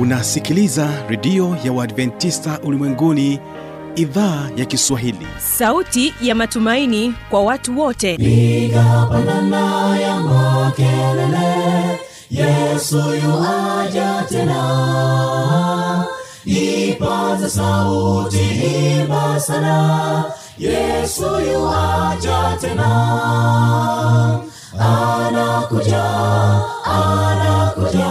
unasikiliza redio ya uadventista ulimwenguni idhaa ya kiswahili. Sauti ya matumaini kwa watu wote. Igapanana ya makelele yesu yuaja tena. Ipaza sauti himba sana yesu yuaja tena. Anakuja anakuja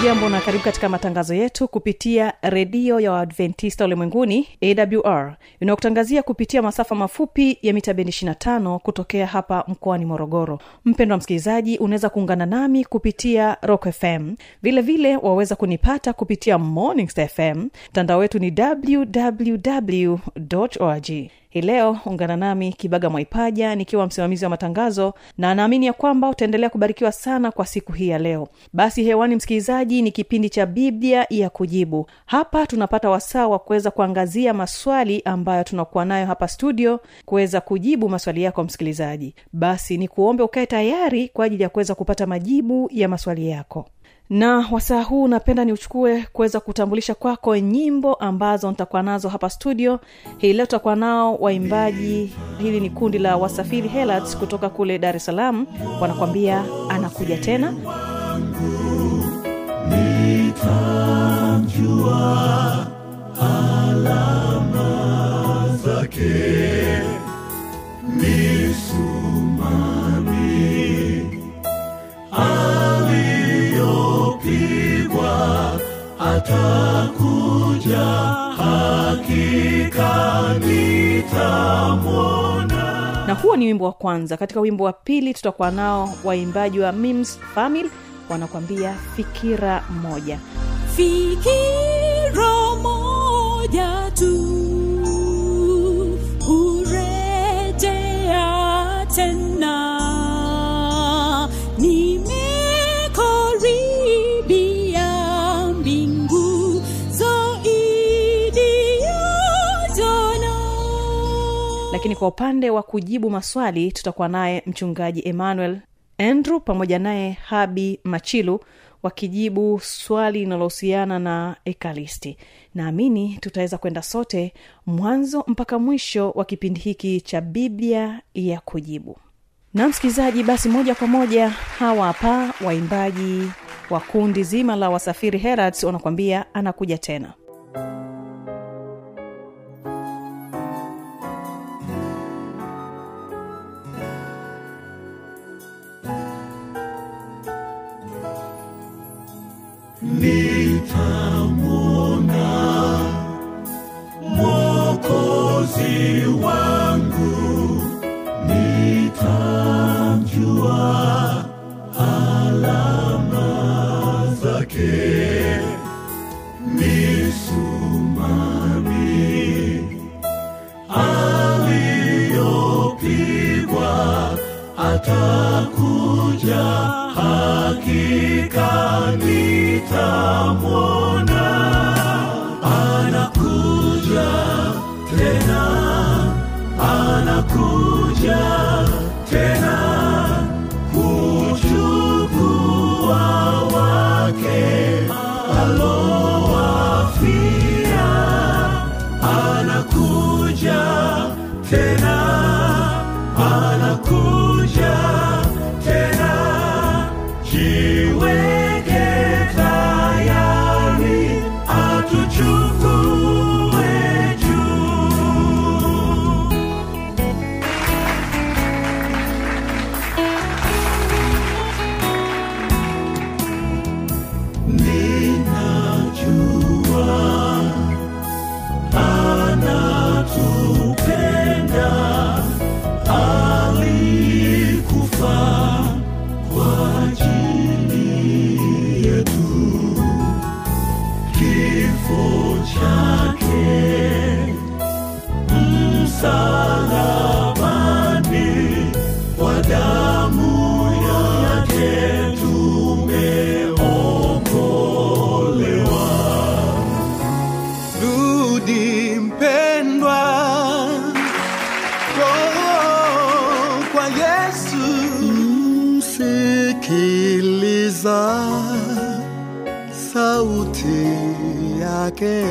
hujambo na karibu katika matangazo yetu kupitia redio ya waadventista ulimwenguni awr inayokutangazia kupitia masafa mafupi ya mita bendi 25 kutokea hapa mkoani morogoro. Mpendo wa msikilizaji unaweza kuungana nami kupitia rock fm vile vile waweza kunipata kupitia morning fm mtandao wetu ni www org hii leo ungana nami kibaga mwaipaja nikiwa msimamizi wa matangazo na naamini ya kwamba utaendelea kubarikiwa sana kwa siku hii ya leo. Basi hewani msikilizaji ni kipindi cha biblia ya kujibu. Hapa tunapata wasaa wa kuweza kuangazia maswali ambayo tunakuwa nayo hapa studio kuweza kujibu maswali yako msikilizaji. Basi ni kuombe ukae tayari kwa ajili ya kuweza kupata majibu ya maswali yako na wasaa huu napenda niuchukue kuweza kutambulisha kwako nyimbo ambazo nitakuwa nazo hapa studio. Hii leo tutakuwa nao waimbaji. Hili ni kundi la wasafiri helats kutoka kule dar es salaam. Wanakwambia anakuja tena. Nitamjua alama zake. Misumari aliyopigwa atakuja hakika nitamwona. Na huo ni wimbo wa kwanza. Katika wimbo wa pili tutakuwa nao waimbaji wa mims family wanakwambia fikira moja. Fikira moja tu kwa upande wa kujibu maswali tutakuwa naye mchungaji emmanuel andrew pamoja naye habi machilu wakijibu swali linalohusiana na ekalisti naamini tutaweza kwenda sote mwanzo mpaka mwisho wa kipindi hiki cha biblia ya kujibu. Na msikilizaji basi moja kwa moja hawa hapa waimbaji wa kundi zima la wasafiri herats wanakuambia anakuja tena nitamwona sikiliza sauti yake.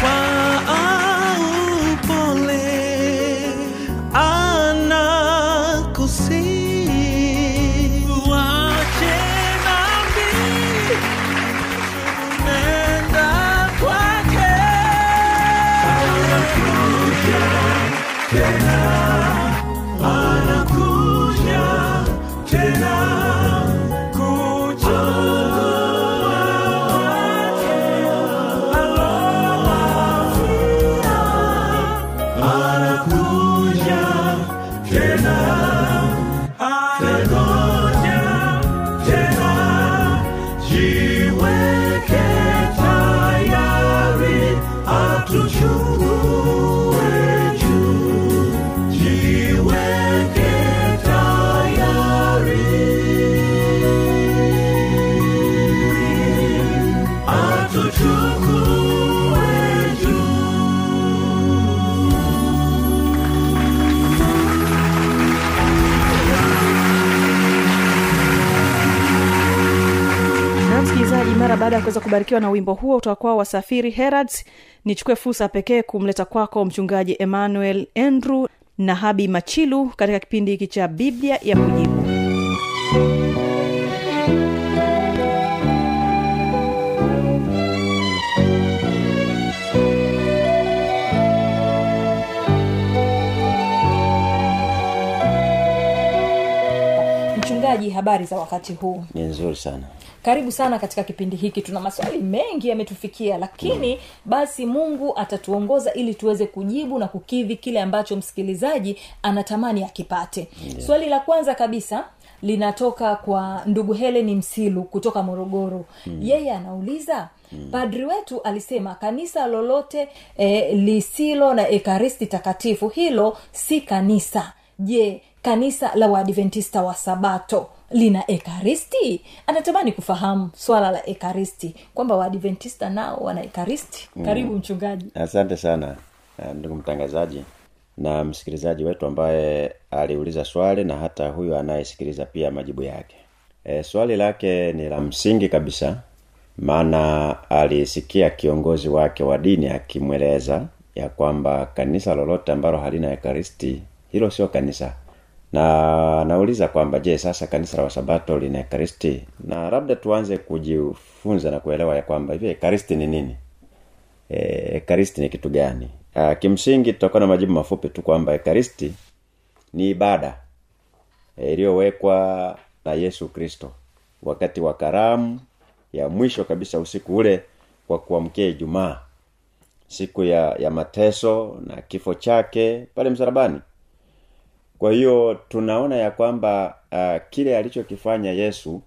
Kwa baada ya kuweza kubarikiwa na wimbo huo utakuwa wasafiri herads nichukue fursa pekee kumleta kwako mchungaji emmanuel andrew na habi machilu katika kipindi hiki cha biblia ya kujibu mchungaji habari za wakati huu ni nzuri sana karibu sana katika kipindi hiki tuna maswali mengi yametufikia lakini mm. basi mungu atatuongoza ili tuweze kujibu na kukidhi kile ambacho msikilizaji anatamani akipate yeah. swali la kwanza kabisa linatoka kwa ndugu heleni msilu kutoka morogoro mm. yeye anauliza Mm. padri wetu alisema kanisa lolote e, lisilo na ekaristi takatifu hilo si kanisa je kanisa la waadventista wa sabato lina ekaristi? Anatamani kufahamu swala la ekaristi kwamba waadventista nao wana ekaristi. Mm. karibu mchungaji. Asante sana eh, ndugu mtangazaji na msikilizaji wetu ambaye aliuliza swali na hata huyu anayesikiliza pia majibu yake. E, swali lake ni la msingi kabisa maana alisikia kiongozi wake wa dini akimweleza ya kwamba kanisa lolote ambalo halina ekaristi hilo sio kanisa na nauliza kwamba je sasa kanisa la wasabato lina ekaristi? Na labda tuanze kujifunza na kuelewa ya kwamba hivi ekaristi ni nini? E, ekaristi ni kitu gani? A, kimsingi tutakuwa na majibu mafupi tu kwamba ekaristi ni ibada e, iliyowekwa na yesu kristo wakati wa karamu ya mwisho kabisa usiku ule kwa kuamkia ijumaa siku ya ya mateso na kifo chake pale msalabani kwa hiyo tunaona ya kwamba uh, kile alichokifanya yesu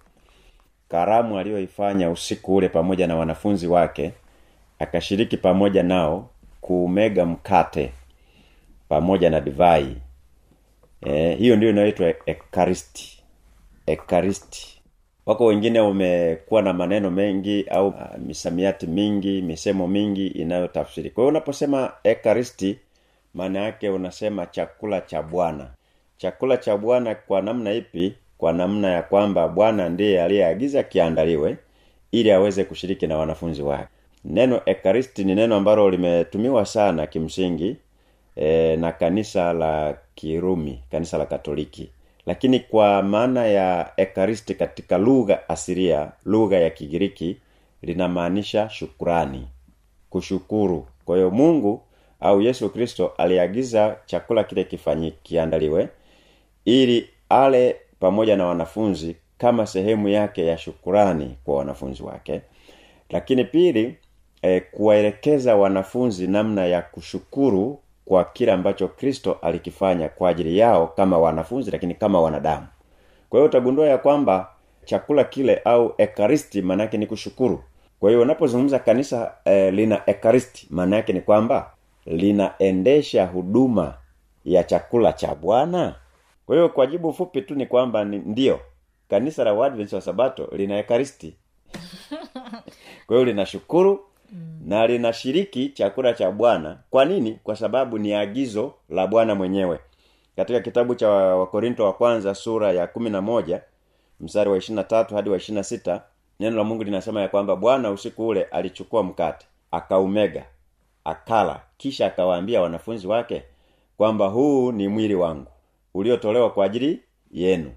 karamu aliyoifanya usiku ule pamoja na wanafunzi wake akashiriki pamoja nao kuumega mkate pamoja na divai. Eh, hiyo ndio inayoitwa ekaristi. Ekaristi. Wako wengine umekuwa na maneno mengi au uh, misamiati mingi misemo mingi inayotafsiri. Kwa hiyo unaposema ekaristi maana yake unasema chakula cha bwana chakula cha bwana kwa namna ipi? Kwa namna ya kwamba bwana ndiye aliyeagiza kiandaliwe ili aweze kushiriki na wanafunzi wake. Neno ekaristi ni neno ambalo limetumiwa sana kimsingi e, na kanisa la kirumi kanisa la katoliki. Lakini kwa maana ya ekaristi katika lugha asiria lugha ya kigiriki linamaanisha shukurani kushukuru. Kwa hiyo mungu au yesu kristo aliagiza chakula kile kifanyi kiandaliwe ili ale pamoja na wanafunzi kama sehemu yake ya shukurani kwa wanafunzi wake. Lakini pili e, kuwaelekeza wanafunzi namna ya kushukuru kwa kile ambacho kristo alikifanya kwa ajili yao kama wanafunzi lakini kama wanadamu. Kwa hiyo utagundua ya kwamba chakula kile au ekaristi maanaake ni kushukuru. Kwa hiyo unapozungumza kanisa e, lina ekaristi maana yake ni kwamba linaendesha huduma ya chakula cha bwana kwa hiyo kwa jibu fupi tu ni kwamba ni, ndio kanisa la Waadventista wa sabato lina ekaristi. Kwa hiyo linashukuru mm. na linashiriki chakula cha bwana. Kwa nini? Kwa sababu ni agizo la bwana mwenyewe. Katika kitabu cha wakorinto wa kwanza sura ya kumi na moja mstari wa ishirina tatu hadi wa ishirina sita neno la mungu linasema ya kwamba bwana usiku ule alichukua mkate akaumega akala kisha akawaambia wanafunzi wake kwamba huu ni mwili wangu uliotolewa kwa ajili yenu.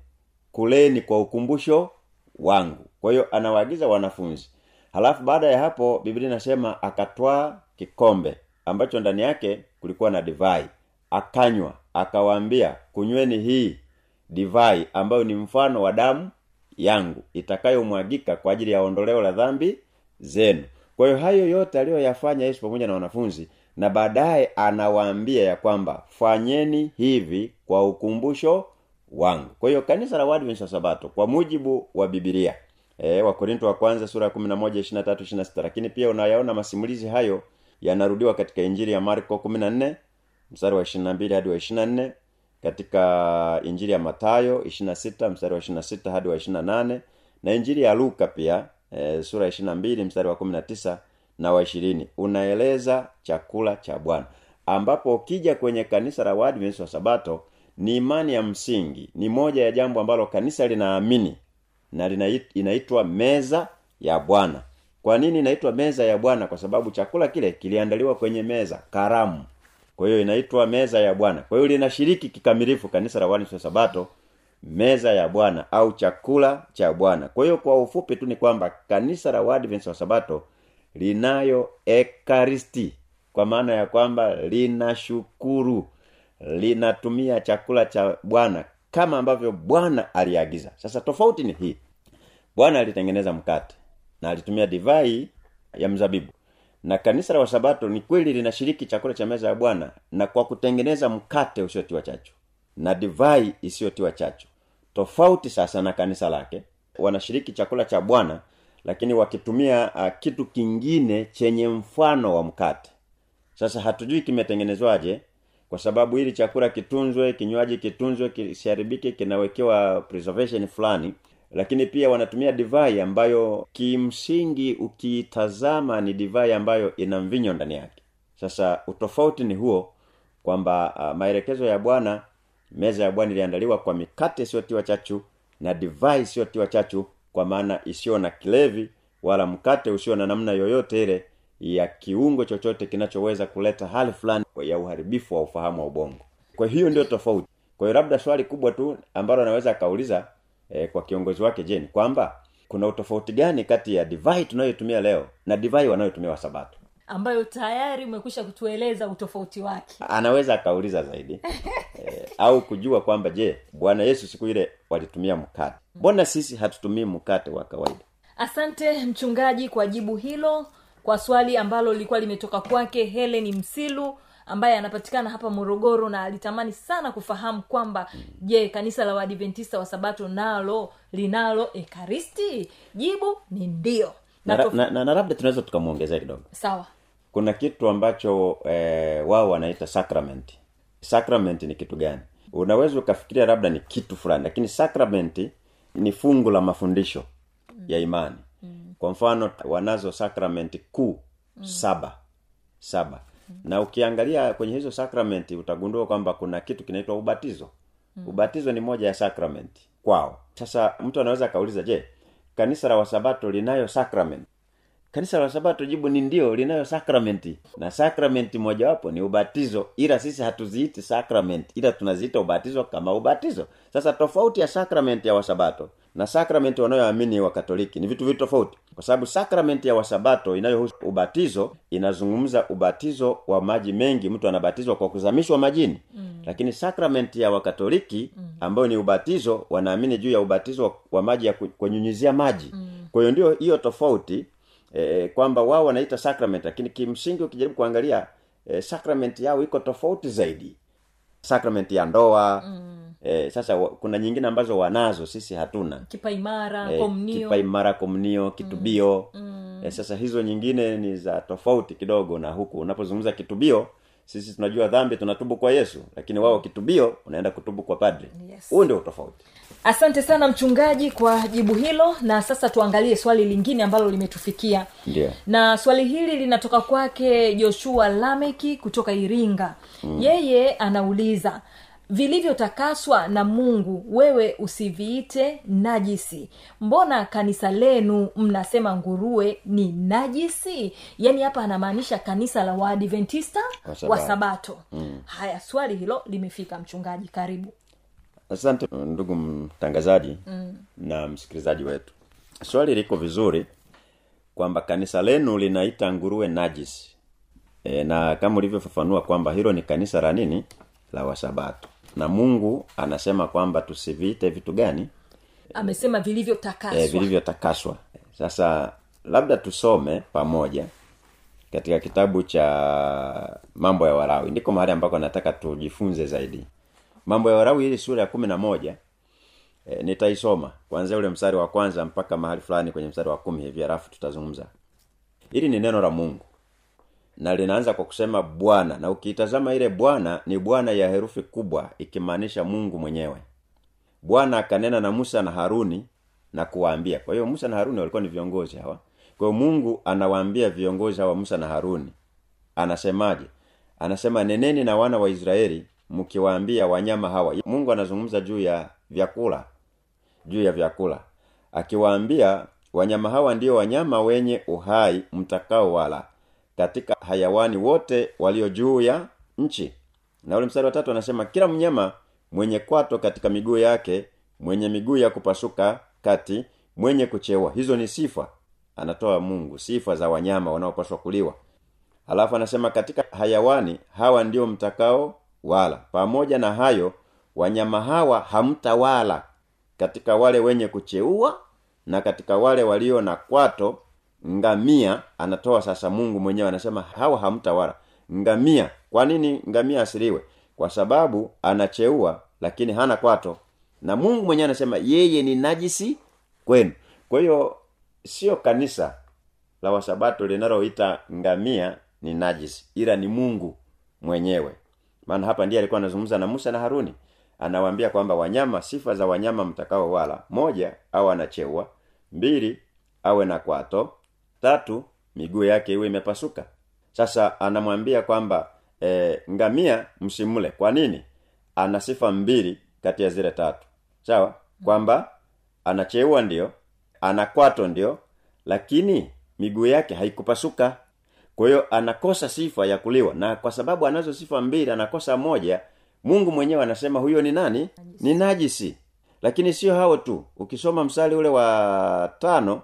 Kuleni kwa ukumbusho wangu. Kwa hiyo anawaagiza wanafunzi. Halafu baada ya hapo biblia inasema akatwaa kikombe ambacho ndani yake kulikuwa na divai. Akanywa akawaambia kunyweni hii divai ambayo ni mfano wa damu yangu itakayomwagika kwa ajili ya ondoleo la dhambi zenu. Kwa hiyo hayo yote aliyoyafanya yesu pamoja na wanafunzi na baadaye anawaambia ya kwamba fanyeni hivi kwa ukumbusho wangu. Kwa hiyo kanisa la wadventista wa sabato kwa mujibu wa bibilia e, wakorinto wa kwanza sura ya 11 lakini pia unayaona masimulizi hayo yanarudiwa katika injili ya marko 14 mstari wa 22 hadi wa 24 katika injili ya matayo 26 mstari wa 26 hadi wa 28 na injili ya luka pia e, sura ya 22 mstari wa 19 na wa 20 unaeleza chakula cha bwana. Ambapo ukija kwenye kanisa la Waadventista wa sabato ni imani ya msingi. Ni moja ya jambo ambalo kanisa linaamini na inaitwa meza ya bwana. Kwa nini inaitwa meza ya bwana? Kwa sababu chakula kile kiliandaliwa kwenye meza karamu. Kwa hiyo inaitwa meza ya bwana. Kwa hiyo linashiriki kikamilifu kanisa la Waadventista wa sabato meza ya bwana au chakula cha bwana. Kwa hiyo kwa ufupi tu ni kwamba kanisa la Waadventista wa sabato linayo ekaristi kwa maana ya kwamba linashukuru linatumia chakula cha bwana kama ambavyo bwana aliagiza. Sasa tofauti ni hii. Bwana alitengeneza mkate na alitumia divai ya mzabibu. Na kanisa la wasabato ni kweli linashiriki chakula cha meza ya bwana na kwa kutengeneza mkate usiotiwa chachu na divai isiyotiwa chachu. Tofauti sasa na kanisa lake. Wanashiriki chakula cha bwana lakini wakitumia uh, kitu kingine chenye mfano wa mkate. Sasa hatujui kimetengenezwaje kwa sababu ili chakula kitunzwe kinywaji kitunzwe kisiharibike kinawekewa preservation fulani lakini pia wanatumia divai ambayo kimsingi ukiitazama ni divai ambayo ina mvinyo ndani yake. Sasa utofauti ni huo kwamba uh, maelekezo ya bwana meza ya bwana iliandaliwa kwa mikate isiyotiwa chachu na divai isiyotiwa chachu kwa maana isiyo na kilevi wala mkate usio na namna yoyote ile ya kiungo chochote kinachoweza kuleta hali fulani ya uharibifu wa ufahamu wa ubongo. Kwa hiyo ndio tofauti. Kwa hiyo labda swali kubwa tu ambalo anaweza akauliza eh, kwa kiongozi wake je kwamba kuna utofauti gani kati ya divai tunayotumia leo na divai wanayotumia wasabato ambayo tayari umekwisha kutueleza utofauti wake. Anaweza akauliza zaidi. Eh, au kujua kwamba je bwana yesu siku ile walitumia mkate? Mbona sisi hatutumii mkate wa kawaida? Asante mchungaji kwa jibu hilo kwa swali ambalo lilikuwa limetoka kwake heleni msilu ambaye anapatikana hapa morogoro na alitamani sana kufahamu kwamba je kanisa la waadventista wa sabato nalo linalo ekaristi? Jibu ni ndio. Na, na labda tunaweza tukamwongezea kidogo. Sawa kuna kitu ambacho eh, wao wanaita sacrament. Sacrament ni kitu gani? Unaweza ukafikiria labda ni kitu fulani lakini sacrament ni fungu la mafundisho ya imani. Kwa mfano wanazo sacrament kuu saba. Saba. Na ukiangalia kwenye hizo sacrament utagundua kwamba kuna kitu kinaitwa ubatizo. Ubatizo ni moja ya sacrament kwao. Sasa mtu anaweza akauliza je kanisa la wasabato linayo sacrament kanisa la sabato jibu ni ndio linayo sakramenti. Na sakramenti mojawapo ni ubatizo ila sisi hatuziiti sakramenti ila tunaziita ubatizo kama ubatizo. Sasa tofauti ya sakramenti ya wasabato na sakramenti wanayoamini wa katoliki ni vitu vitu tofauti. Kwa sababu sakramenti ya wasabato inayohusu ubatizo inazungumza ubatizo wa maji mengi mtu anabatizwa kwa kuzamishwa majini. Mm. lakini sakramenti ya wakatoliki ambayo ni ubatizo wanaamini juu ya ubatizo wa maji ya kunyunyizia maji. Mm. kwa hiyo ndio hiyo tofauti e, kwamba wao wanaita sacrament lakini kimsingi ukijaribu kuangalia e, sacrament yao iko tofauti zaidi. Sacrament ya ndoa mm. e, sasa wa, kuna nyingine ambazo wanazo sisi hatuna. Kipaimara e, komnio kipaimara komunio kitubio. Mm. e, sasa hizo nyingine ni za tofauti kidogo na huku. Unapozungumza kitubio sisi tunajua dhambi tunatubu kwa yesu lakini wao kitubio unaenda kutubu kwa padri. Yes. ndio utofauti asante sana mchungaji kwa jibu hilo na sasa tuangalie swali lingine ambalo limetufikia. Yeah. na swali hili linatoka kwake joshua lameki kutoka iringa. Mm. yeye anauliza vilivyotakaswa na mungu wewe usiviite najisi? Mbona kanisa lenu mnasema nguruwe ni najisi? Yaani hapa anamaanisha kanisa la waadventista Wa sabato. Mm. haya swali hilo limefika mchungaji karibu asante ndugu mtangazaji mm. na msikilizaji wetu. Swali liko vizuri kwamba kanisa lenu linaita nguruwe najis. E, na kama ulivyofafanua kwamba hilo ni kanisa la nini? La wasabato. Na mungu anasema kwamba tusiviite vitu gani? Amesema vilivyotakaswa. E, vilivyotakaswa. Sasa labda tusome pamoja katika kitabu cha mambo ya warawi ndiko mahali ambako nataka tujifunze zaidi mambo ya warawi ili sura ya kumi na moja e, nitaisoma kuanzia ule mstari wa kwanza mpaka mahali fulani kwenye mstari wa kumi hivi halafu tutazungumza. Hili ni neno la mungu na linaanza kwa kusema bwana na ukiitazama ile bwana ni bwana ya herufi kubwa ikimaanisha mungu mwenyewe. Bwana akanena na musa na haruni na kuwaambia. Kwa hiyo musa na haruni walikuwa ni viongozi hawa. Kwa hiyo mungu anawaambia viongozi hawa musa na haruni anasemaje? Anasema neneni na wana wa israeli mkiwaambia wanyama hawa mungu anazungumza juu ya vyakula juu ya vyakula. Akiwaambia wanyama hawa ndio wanyama wenye uhai mtakao wala katika hayawani wote walio juu ya nchi. Na ule mstari wa tatu anasema kila mnyama mwenye kwato katika miguu yake mwenye miguu ya kupasuka kati mwenye kuchewa. Hizo ni sifa anatoa mungu sifa za wanyama wanaopaswa kuliwa. Alafu anasema katika hayawani hawa ndio mtakao wala. Pamoja na hayo wanyama hawa hamtawala katika wale wenye kucheua na katika wale walio na kwato. Ngamia anatoa sasa mungu mwenyewe anasema hawa hamtawala. Ngamia kwa nini ngamia asiliwe? Kwa sababu anacheua lakini hana kwato. Na mungu mwenyewe anasema yeye ni najisi kwenu. Kwa hiyo sio kanisa la wasabato linaloita ngamia ni najisi ila ni mungu mwenyewe maana hapa ndiye alikuwa anazungumza na musa na haruni. Anawaambia kwamba wanyama sifa za wanyama mtakao wala moja au anacheua. Mbili awe na kwato. Tatu miguu yake iwe imepasuka. Sasa anamwambia kwamba e, ngamia msimule kwa nini? Ana sifa mbili kati ya zile tatu. Sawa? Kwamba anacheua ndio ana kwato ndio lakini miguu yake haikupasuka kwa hiyo anakosa sifa ya kuliwa. Na kwa sababu anazo sifa mbili anakosa moja mungu mwenyewe anasema huyo ni nani? Ni najisi. Lakini sio hao tu. Ukisoma msali ule wa tano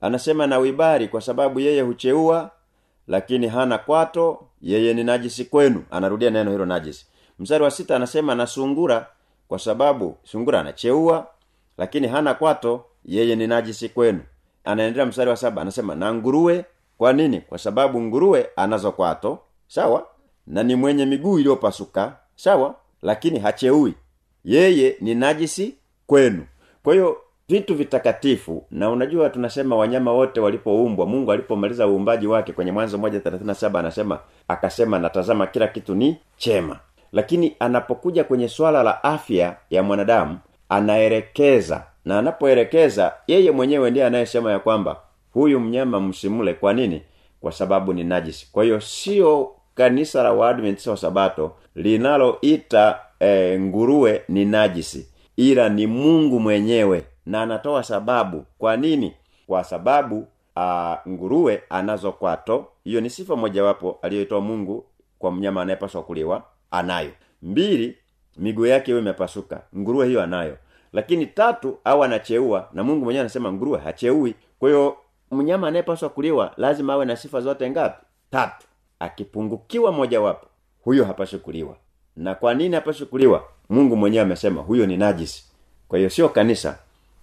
anasema na wibari kwa sababu yeye hucheua lakini hana kwato yeye ni najisi kwenu. Anarudia neno hilo najisi. Mstari wa sita anasema na sungura kwa sababu sungura anacheua lakini hana kwato yeye ni najisi kwenu. Anaendelea mstari wa saba anasema na nguruwe kwa nini? Kwa sababu nguruwe anazo kwato sawa na ni mwenye miguu iliyopasuka sawa lakini hacheui. Yeye ni najisi kwenu. Kwa hiyo vitu vitakatifu na unajua tunasema wanyama wote walipoumbwa mungu alipomaliza uumbaji wake kwenye mwanzo moja thelathini saba anasema akasema natazama kila kitu ni chema. Lakini anapokuja kwenye swala la afya ya mwanadamu anaelekeza. Na anapoelekeza yeye mwenyewe ndiye anayesema ya kwamba huyu mnyama msimule kwa nini? Kwa sababu ni najisi. Kwa hiyo sio kanisa la wa sabato linaloita e, nguruwe ni najisi ila ni mungu mwenyewe na anatoa sababu. Kwa nini? Kwa sababu a, nguruwe anazo kwato. Hiyo ni sifa mojawapo aliyoitoa mungu kwa mnyama anayepaswa kuliwa anayo. Mbili miguu yake hiyo imepasuka. Nguruwe hiyo anayo. Lakini tatu au anacheua na mungu mwenyewe anasema nguruwe hacheui. Kwa hiyo mnyama anayepaswa kuliwa lazima awe na sifa zote ngapi? Tatu. Akipungukiwa mojawapo huyo hapaswi kuliwa. Na kwa nini hapaswi kuliwa? Mungu mwenyewe amesema huyo ni najisi. Kwa hiyo sio kanisa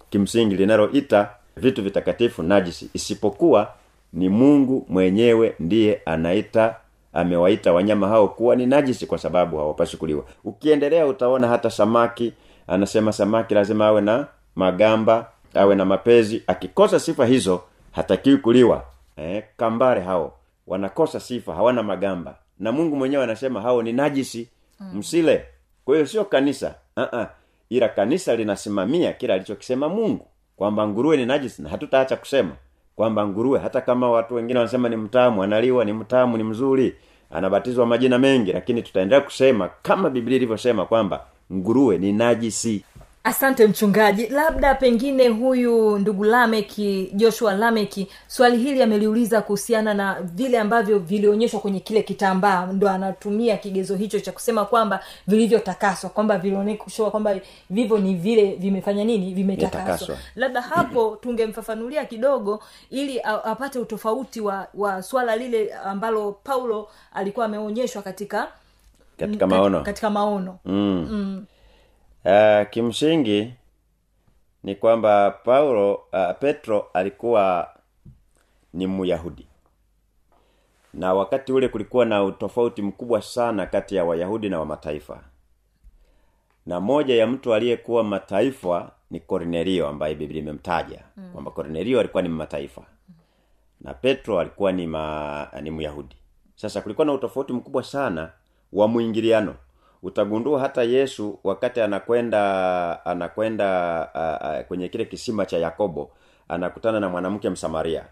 kimsingi linaloita vitu vitakatifu najisi isipokuwa ni mungu mwenyewe ndiye anaita amewaita wanyama hao kuwa ni najisi kwa sababu hawapaswi kuliwa. Ukiendelea utaona hata samaki anasema samaki lazima awe na magamba awe na mapezi. Akikosa sifa hizo hatakiwi kuliwa. Eh, kambare hao. Wanakosa sifa hawana magamba. Na mungu mwenyewe anasema hao ni najisi. Msile. Kwa hiyo sio kanisa. Uh-uh. ila kanisa linasimamia kila alichokisema mungu. Kwamba nguruwe ni najisi na hatutaacha kusema. Kwamba nguruwe hata kama watu wengine wanasema ni mtamu analiwa ni mtamu ni mzuri anabatizwa majina mengi lakini tutaendelea kusema kama biblia ilivyosema kwamba nguruwe ni najisi asante mchungaji labda pengine huyu ndugu lameki joshua lameki swali hili ameliuliza kuhusiana na vile ambavyo vilionyeshwa kwenye kile kitambaa ndo anatumia kigezo hicho cha kusema kwamba vilivyotakaswa kwamba vilionyeshwa kwamba vivyo ni vile vimefanya nini Vimetakaswa. labda hapo tungemfafanulia kidogo ili apate utofauti wa wa swala lile ambalo paulo alikuwa ameonyeshwa katika katika maono katika maono mm. Mm. Uh, kimsingi ni kwamba paulo uh, petro alikuwa ni myahudi. Na wakati ule kulikuwa na utofauti mkubwa sana kati ya wayahudi na wamataifa. Na moja ya mtu aliyekuwa mataifa ni kornelio ambaye biblia imemtaja. Mm. kwamba kornelio alikuwa ni mataifa. Na petro alikuwa ni ma, ni myahudi. Sasa kulikuwa na utofauti mkubwa sana wa mwingiliano utagundua hata yesu wakati anakwenda anakwenda kwenye kile kisima cha yakobo anakutana na mwanamke msamaria.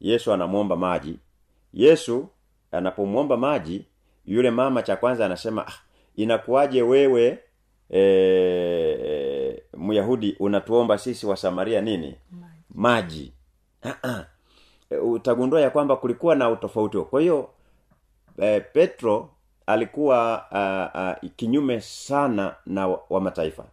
Yesu anamwomba maji. Yesu anapomwomba maji yule mama cha kwanza anasema ah, inakuwaje wewe e, myahudi unatuomba sisi wa samaria nini? Maji, maji. E, utagundua ya kwamba kulikuwa na utofauti. Kwa hiyo e, petro alikuwa uh, uh, kinyume sana na wa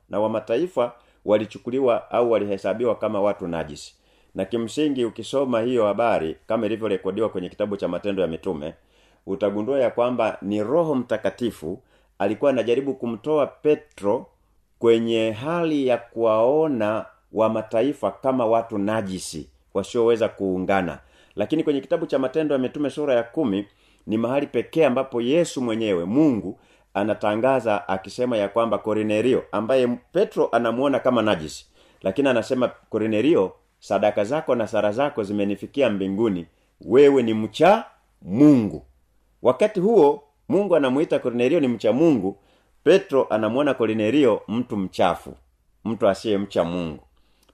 na wa mataifa walichukuliwa au walihesabiwa kama watu najisi. Na kimsingi ukisoma hiyo habari kama ilivyorekodiwa kwenye kitabu cha matendo ya mitume utagundua ya kwamba ni roho mtakatifu alikuwa anajaribu kumtoa petro kwenye hali ya kuwaona wa mataifa kama watu najisi wasioweza kuungana. Lakini kwenye kitabu cha matendo ya mitume sura ya kumi ni mahali pekee ambapo yesu mwenyewe mungu anatangaza akisema ya kwamba kornelio ambaye petro anamuona kama najisi lakini anasema kornelio sadaka zako na sara zako zimenifikia mbinguni. Wewe ni mcha mungu. Wakati huo mungu anamuita kornelio ni mcha mungu. Petro anamwona kornelio mtu mchafu mtu asiyemcha mungu.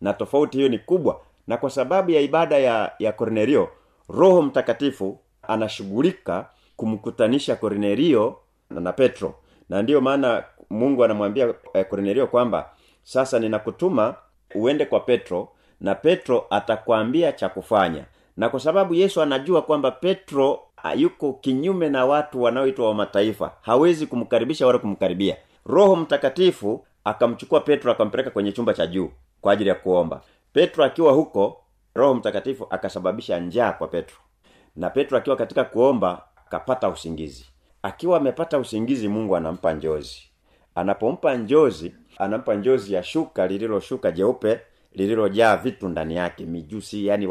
Na tofauti hiyo ni kubwa na kwa sababu ya ibada ya ya kornelio roho mtakatifu anashughulika kumkutanisha kornelio na, petro. Na ndiyo maana mungu anamwambia eh, kornelio kwamba sasa ninakutuma uende kwa petro na petro atakwambia cha kufanya. Na kwa sababu yesu anajua kwamba petro yuko kinyume na watu wanaoitwa wa mataifa hawezi kumkaribisha wala kumkaribia. Roho mtakatifu akamchukua petro akampeleka kwenye chumba cha juu kwa ajili ya kuomba. Petro akiwa huko roho mtakatifu akasababisha njaa kwa petro na petro akiwa katika kuomba kapata usingizi. Akiwa amepata usingizi mungu anampa njozi. Anapompa njozi anampa njozi ya shuka lililoshuka jeupe lililojaa vitu ndani yake mijusi yani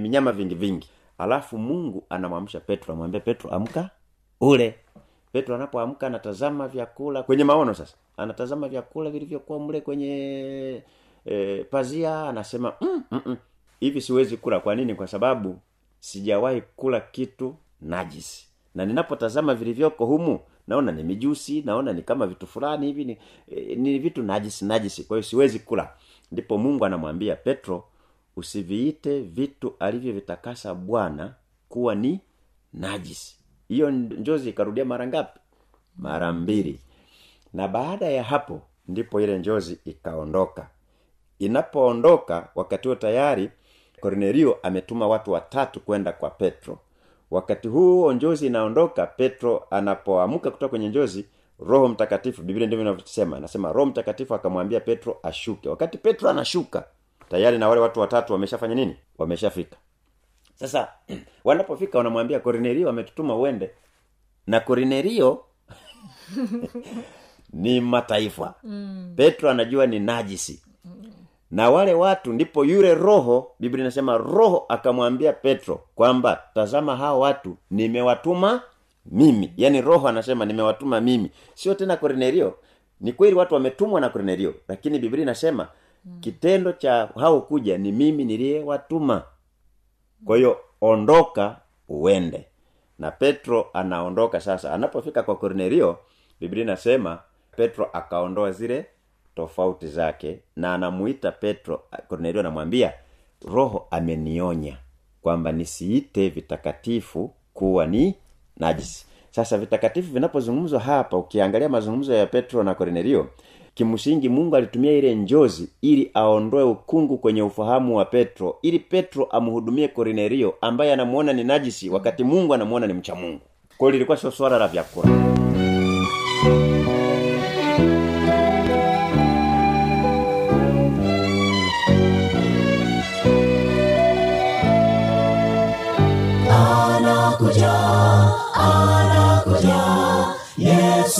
minyama vingi vingi. Alafu mungu anamwamsha petro amwambia petro amka ule. Petro anapoamka anatazama vyakula kwenye maono sasa anatazama vyakula vilivyokuwa mle kwenye e, pazia anasema mm, mm, mm. siwezi kula. Kwa nini? Kwa sababu sijawahi kula kitu najisi. Na ninapotazama vilivyoko humu naona ni mijusi naona ni kama vitu fulani hivi ni, e, ni vitu najisi najisi. Kwa hiyo siwezi kula. Ndipo mungu anamwambia petro usiviite vitu alivyovitakasa bwana kuwa ni najisi. Hiyo njozi ikarudia mara ngapi? Mara mbili. Na baada ya hapo ndipo ile njozi ikaondoka. Inapoondoka wakati huo tayari kornelio ametuma watu watatu kwenda kwa petro. Wakati huo njozi inaondoka petro anapoamka kutoka kwenye njozi roho mtakatifu biblia ndivyo inavyosema anasema roho mtakatifu akamwambia petro ashuke. Wakati petro anashuka tayari na wale watu watatu wameshafanya nini? Wameshafika. Sasa wanapofika wanamwambia kornelio ametutuma uende. Na kornelio ni mataifa. Mm. petro anajua ni najisi na wale watu ndipo yule roho biblia inasema roho akamwambia petro kwamba tazama hao watu nimewatuma mimi. Yaani roho anasema nimewatuma mimi. Sio tena kornelio. Ni kweli watu wametumwa na kornelio lakini biblia inasema mm. kitendo cha hao kuja ni mimi niliyewatuma. Kwa hiyo ondoka uende. Na petro anaondoka sasa. Anapofika kwa kornelio biblia inasema petro akaondoa zile tofauti zake na anamuita petro kornelio anamwambia roho amenionya kwamba nisiite vitakatifu kuwa ni najisi. Sasa vitakatifu vinapozungumzwa hapa ukiangalia mazungumzo ya petro na kornelio kimsingi mungu alitumia ile njozi ili aondoe ukungu kwenye ufahamu wa petro ili petro amhudumie kornelio ambaye anamuona ni najisi wakati mungu anamuona ni mcha mungu. Kwa hiyo lilikuwa sio swala la vyakula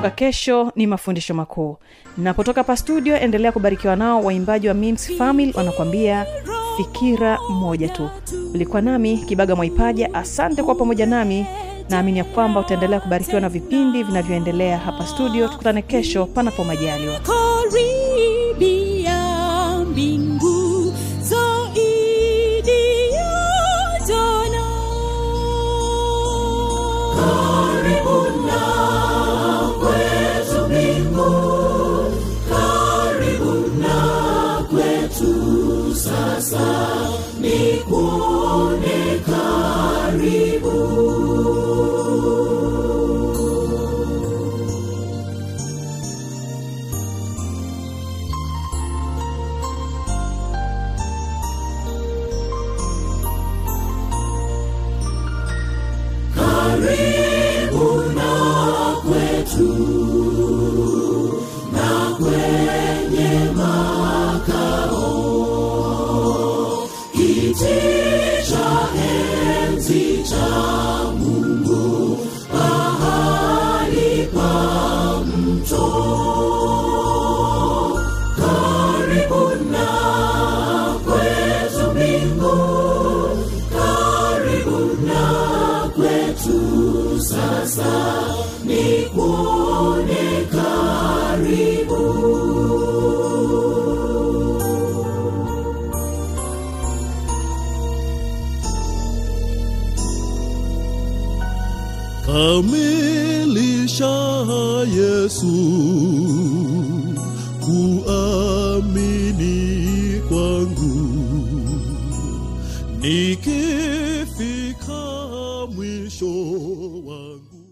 kumbuka kesho ni mafundisho makuu. Napotoka pa studio endelea kubarikiwa nao waimbaji wa mims family wanakuambia fikira moja tu. Ulikuwa nami kibaga mwaipaja. Asante kwa pamoja nami. Naamini ya kwamba utaendelea kubarikiwa na vipindi vinavyoendelea hapa studio. Tukutane kesho panapo majaliwa kamilisha yesu